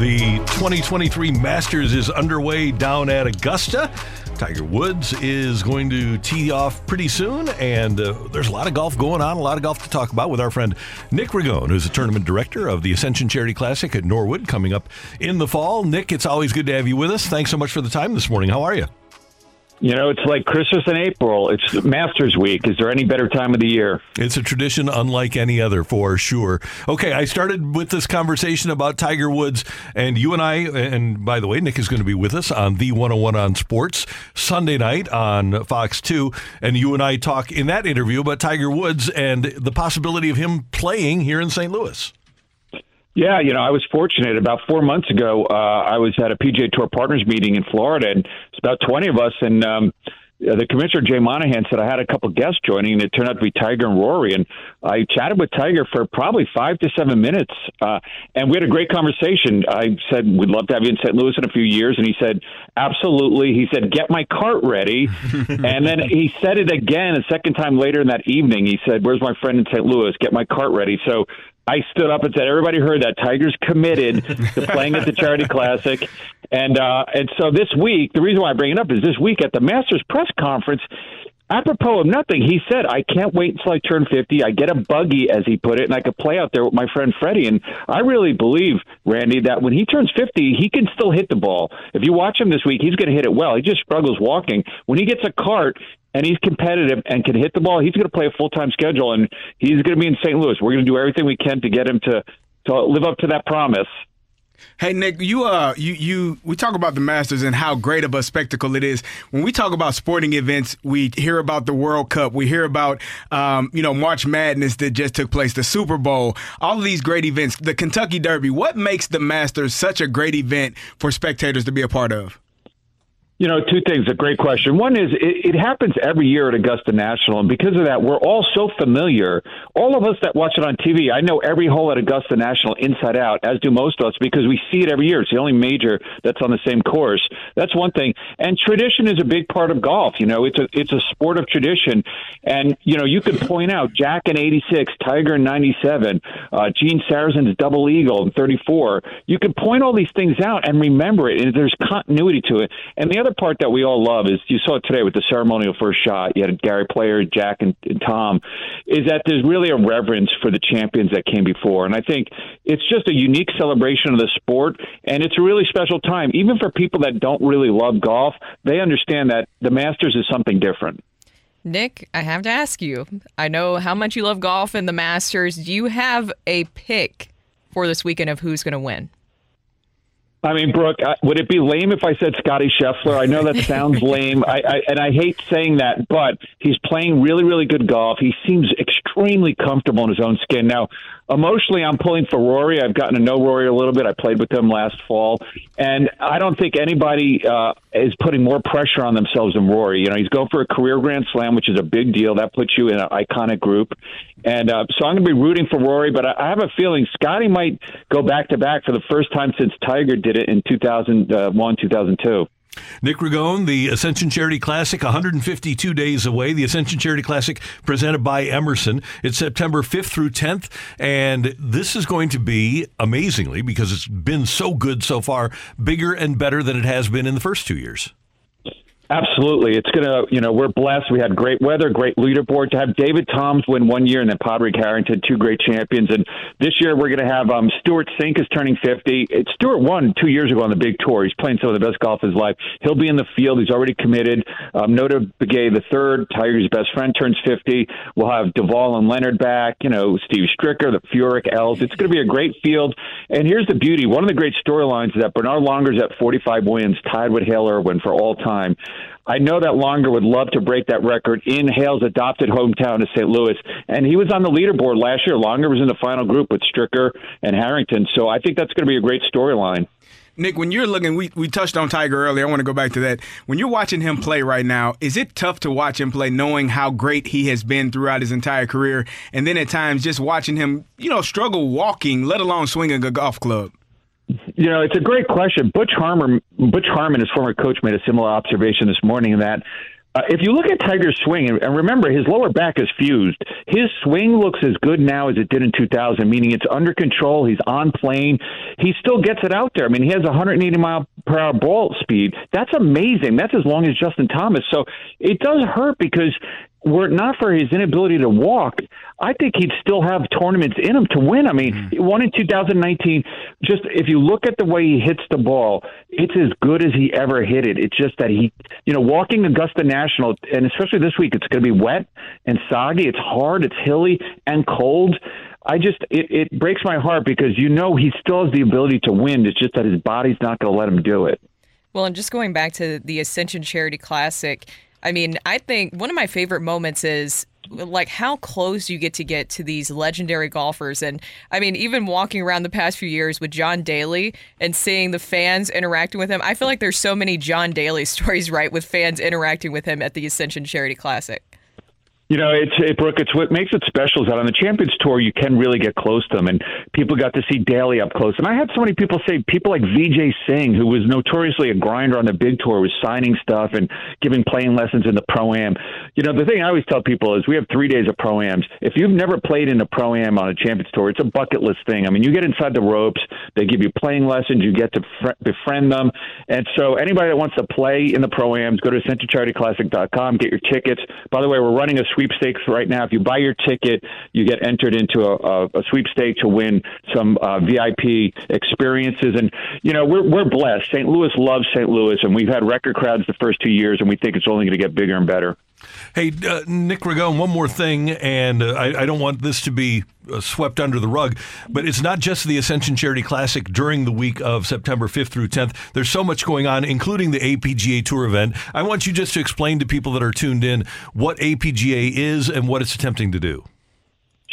The 2023 Masters is underway down at Augusta. Tiger Woods is going to tee off pretty soon, and uh, there's a lot of golf going on, a lot of golf to talk about with our friend Nick Ragone, who's the tournament director of the Ascension Charity Classic at Norwood coming up in the fall. Nick, it's always good to have you with us. Thanks so much for the time this morning. How are you? You know, it's like Christmas in April. It's Masters Week. Is there any better time of the year? It's a tradition unlike any other, for sure. Okay, I started with this conversation about Tiger Woods, and you and I, and by the way, Nick is going to be with us on the 101 on Sports Sunday night on Fox 2. And you and I talk in that interview about Tiger Woods and the possibility of him playing here in St. Louis. Yeah, you know, I was fortunate. About four months ago, uh, I was at a PGA Tour Partners meeting in Florida, and it's about 20 of us, and um, the commissioner Jay Monahan said I had a couple guests joining, and it turned out to be Tiger and Rory. And I chatted with Tiger for probably five to seven minutes, uh, and we had a great conversation. I said we'd love to have you in St. Louis in a few years, and he said absolutely. He said get my cart ready, and then he said it again a second time later in that evening. He said, "Where's my friend in St. Louis? Get my cart ready." So I stood up and said, "Everybody heard that Tiger's committed to playing at the Charity Classic," and uh, and so this week, the reason why I bring it up is this week at the Masters press conference. Apropos of nothing, he said, I can't wait until I turn 50. I get a buggy, as he put it, and I could play out there with my friend Freddie. And I really believe, Randy, that when he turns 50, he can still hit the ball. If you watch him this week, he's going to hit it well. He just struggles walking. When he gets a cart, and he's competitive and can hit the ball, he's going to play a full time schedule, and he's going to be in St. Louis. We're going to do everything we can to get him to to live up to that promise. Hey Nick, you uh you you we talk about the Masters and how great of a spectacle it is. When we talk about sporting events, we hear about the World Cup, we hear about um, you know March Madness that just took place, the Super Bowl, all of these great events, the Kentucky Derby. What makes the Masters such a great event for spectators to be a part of? You know, two things. A great question. One is it, it, happens every year at Augusta National, and because of that, we're all so familiar. All of us that watch it on TV, I know every hole at Augusta National inside out, as do most of us, because we see it every year. It's the only major that's on the same course. That's one thing. And tradition is a big part of golf. You know, it's a it's a sport of tradition, and you know you could point out Jack in '86, Tiger in '97, uh, Gene Sarazen's double eagle in '34. You could point all these things out and remember it, and there's continuity to it. And the other other part that we all love is you saw it today with the ceremonial first shot. You had Gary Player, Jack, and, and Tom. Is that there's really a reverence for the champions that came before, and I think it's just a unique celebration of the sport, and it's a really special time. Even for people that don't really love golf, they understand that the Masters is something different. Nick, I have to ask you. I know how much you love golf and the Masters. Do you have a pick for this weekend of who's going to win? I mean, Brooke, would it be lame if I said Scotty Scheffler? I know that sounds lame, I, I, and I hate saying that, but he's playing really, really good golf. He seems extremely comfortable in his own skin. Now, emotionally, I'm pulling for Rory. I've gotten to know Rory a little bit. I played with him last fall, and I don't think anybody uh, is putting more pressure on themselves than Rory. You know, he's going for a career Grand Slam, which is a big deal. That puts you in an iconic group, and uh, so I'm going to be rooting for Rory. But I have a feeling Scotty might go back to back for the first time since Tiger did it in 2001, 2002. Nick Ragone, the Ascension Charity Classic, 152 days away. The Ascension Charity Classic presented by Emerson. It's September 5th through 10th, and this is going to be, amazingly, because it's been so good so far, bigger and better than it has been in the first two years. Absolutely. It's going to, you know, we're blessed. We had great weather, great leaderboard to have David Toms win one year and then Padraig Harrington, two great champions. And this year we're going to have um, Stewart Cink is turning 50. It, Stewart won two years ago on the big tour. He's playing some of the best golf of his life. He'll be in the field. He's already committed. Um, Notah Begay the third, Tiger's best friend, turns 50. We'll have Duval and Leonard back, you know, Steve Stricker, the Furyk, Els. It's going to be a great field. And here's the beauty. One of the great storylines is that Bernhard Langer's at 45 wins, tied with Hale Irwin for all time. I know that Langer would love to break that record in Hale's adopted hometown of St. Louis, and he was on the leaderboard last year. Langer was in the final group with Stricker and Harrington, so I think that's going to be a great storyline. Nick, when you're looking, we, we touched on Tiger earlier. I want to go back to that. When you're watching him play right now, is it tough to watch him play knowing how great he has been throughout his entire career? And then at times just watching him, you know, struggle walking, let alone swinging a golf club? You know, it's a great question. Butch Harmon, Butch Harmon, his former coach, made a similar observation this morning that uh, if you look at Tiger's swing, and remember his lower back is fused, his swing looks as good now as it did in 2000, meaning it's under control. He's on plane. He still gets it out there. I mean, he has 180 mile per hour ball speed. That's amazing. That's as long as Justin Thomas. So it does hurt because were it not for his inability to walk, I think he'd still have tournaments in him to win. I mean, mm-hmm. he won in 2019. Just if you look at the way he hits the ball, it's as good as he ever hit it. It's just that he, you know, walking Augusta National, and especially this week, it's going to be wet and soggy. It's hard, it's hilly and cold. I just it, it breaks my heart because you know he still has the ability to win. It's just that his body's not going to let him do it. Well, and just going back to the Ascension Charity Classic, I mean, I think one of my favorite moments is like how close you get to get to these legendary golfers. And i mean even walking around the past few years with john daly and seeing the fans interacting with him i feel like there's so many john daly stories right with fans interacting with him at the ascension charity classic you know, it's it, Brooke. It's what makes it special is that on the Champions Tour you can really get close to them, and people got to see Daly up close. And I had so many people say people like Vijay Singh, who was notoriously a grinder on the big tour, was signing stuff and giving playing lessons in the pro am. You know, the thing I always tell people is we have three days of pro ams. If you've never played in a pro am on a Champions Tour, it's a bucket list thing. I mean, you get inside the ropes, they give you playing lessons, you get to fr- befriend them, and so anybody that wants to play in the pro ams, go to AscensionCharityClassic.com, get your tickets. By the way, we're running a sweepstakes right now. If you buy your ticket, you get entered into a, a, a sweepstakes to win some uh, VIP experiences. And you know, we're we're blessed. St. Louis loves St. Louis, and we've had record crowds the first two years, and we think it's only going to get bigger and better. Hey, uh, Nick Ragone, one more thing, and uh, I, I, don't want this to be uh, swept under the rug, but it's not just the Ascension Charity Classic during the week of September 5th through 10th. There's so much going on, including the APGA Tour event. I want you just to explain to people that are tuned in what APGA is and what it's attempting to do.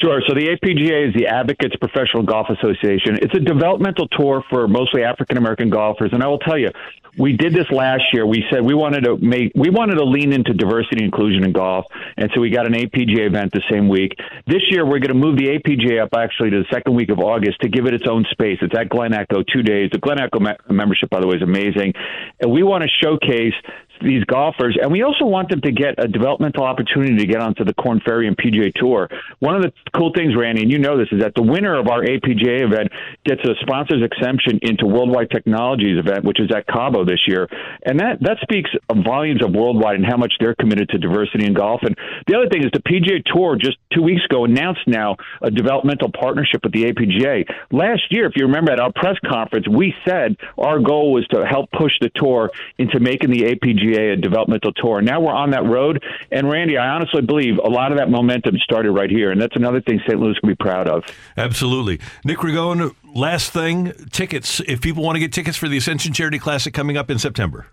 Sure. So the APGA is the Advocates Professional Golf Association. It's a developmental tour for mostly African American golfers. And I will tell you, we did this last year. We said we wanted to make we wanted to lean into diversity and inclusion in golf, and so we got an APGA event the same week. This year, we're going to move the APGA up actually to the second week of August to give it its own space. It's at Glen Echo two days. The Glen Echo me- membership, by the way, is amazing, and we want to showcase these golfers, and we also want them to get a developmental opportunity to get onto the Korn Ferry and PGA Tour. One of the cool things, Randy, and you know this, is that the winner of our APGA event gets a sponsor's exemption into Worldwide Technologies event, which is at Cabo this year, and that that speaks volumes of Worldwide and how much they're committed to diversity in golf. And the other thing is the PGA Tour just two weeks ago announced now a developmental partnership with the APGA. Last year, if you remember at our press conference, we said our goal was to help push the tour into making the APGA PGA developmental tour. Now we're on that road. And Randy, I honestly believe a lot of that momentum started right here. And that's another thing St. Louis can be proud of. Absolutely. Nick Ragone, last thing tickets. If people want to get tickets for the Ascension Charity Classic coming up in September.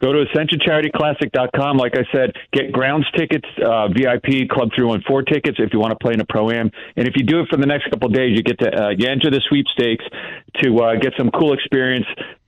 Go to ascensioncharityclassic.com. Like I said, get grounds tickets, uh, VIP Club 314 tickets if you want to play in a pro am. And if you do it for the next couple of days, you get to uh, you enter the sweepstakes to uh, get some cool experience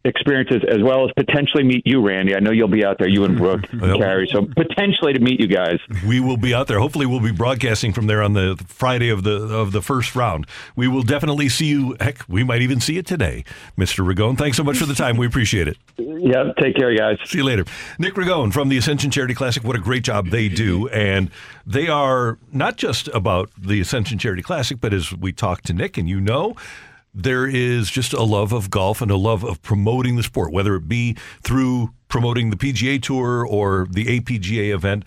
experiences as well as potentially meet you, Randy. I know you'll be out there, you and Brooke and Carrie. So potentially to meet you guys. We will be out there. Hopefully, we'll be broadcasting from there on the Friday of the of the first round. We will definitely see you. Heck, we might even see it today, Mr. Ragone. Thanks so much for the time. We appreciate it. Yeah, take care, guys. See you later. Nick Ragone from the Ascension Charity Classic. What a great job they do, and they are not just about the Ascension Charity Classic, but as we talk to Nick, and you know there is just a love of golf and a love of promoting the sport, whether it be through promoting the PGA Tour or the APGA event.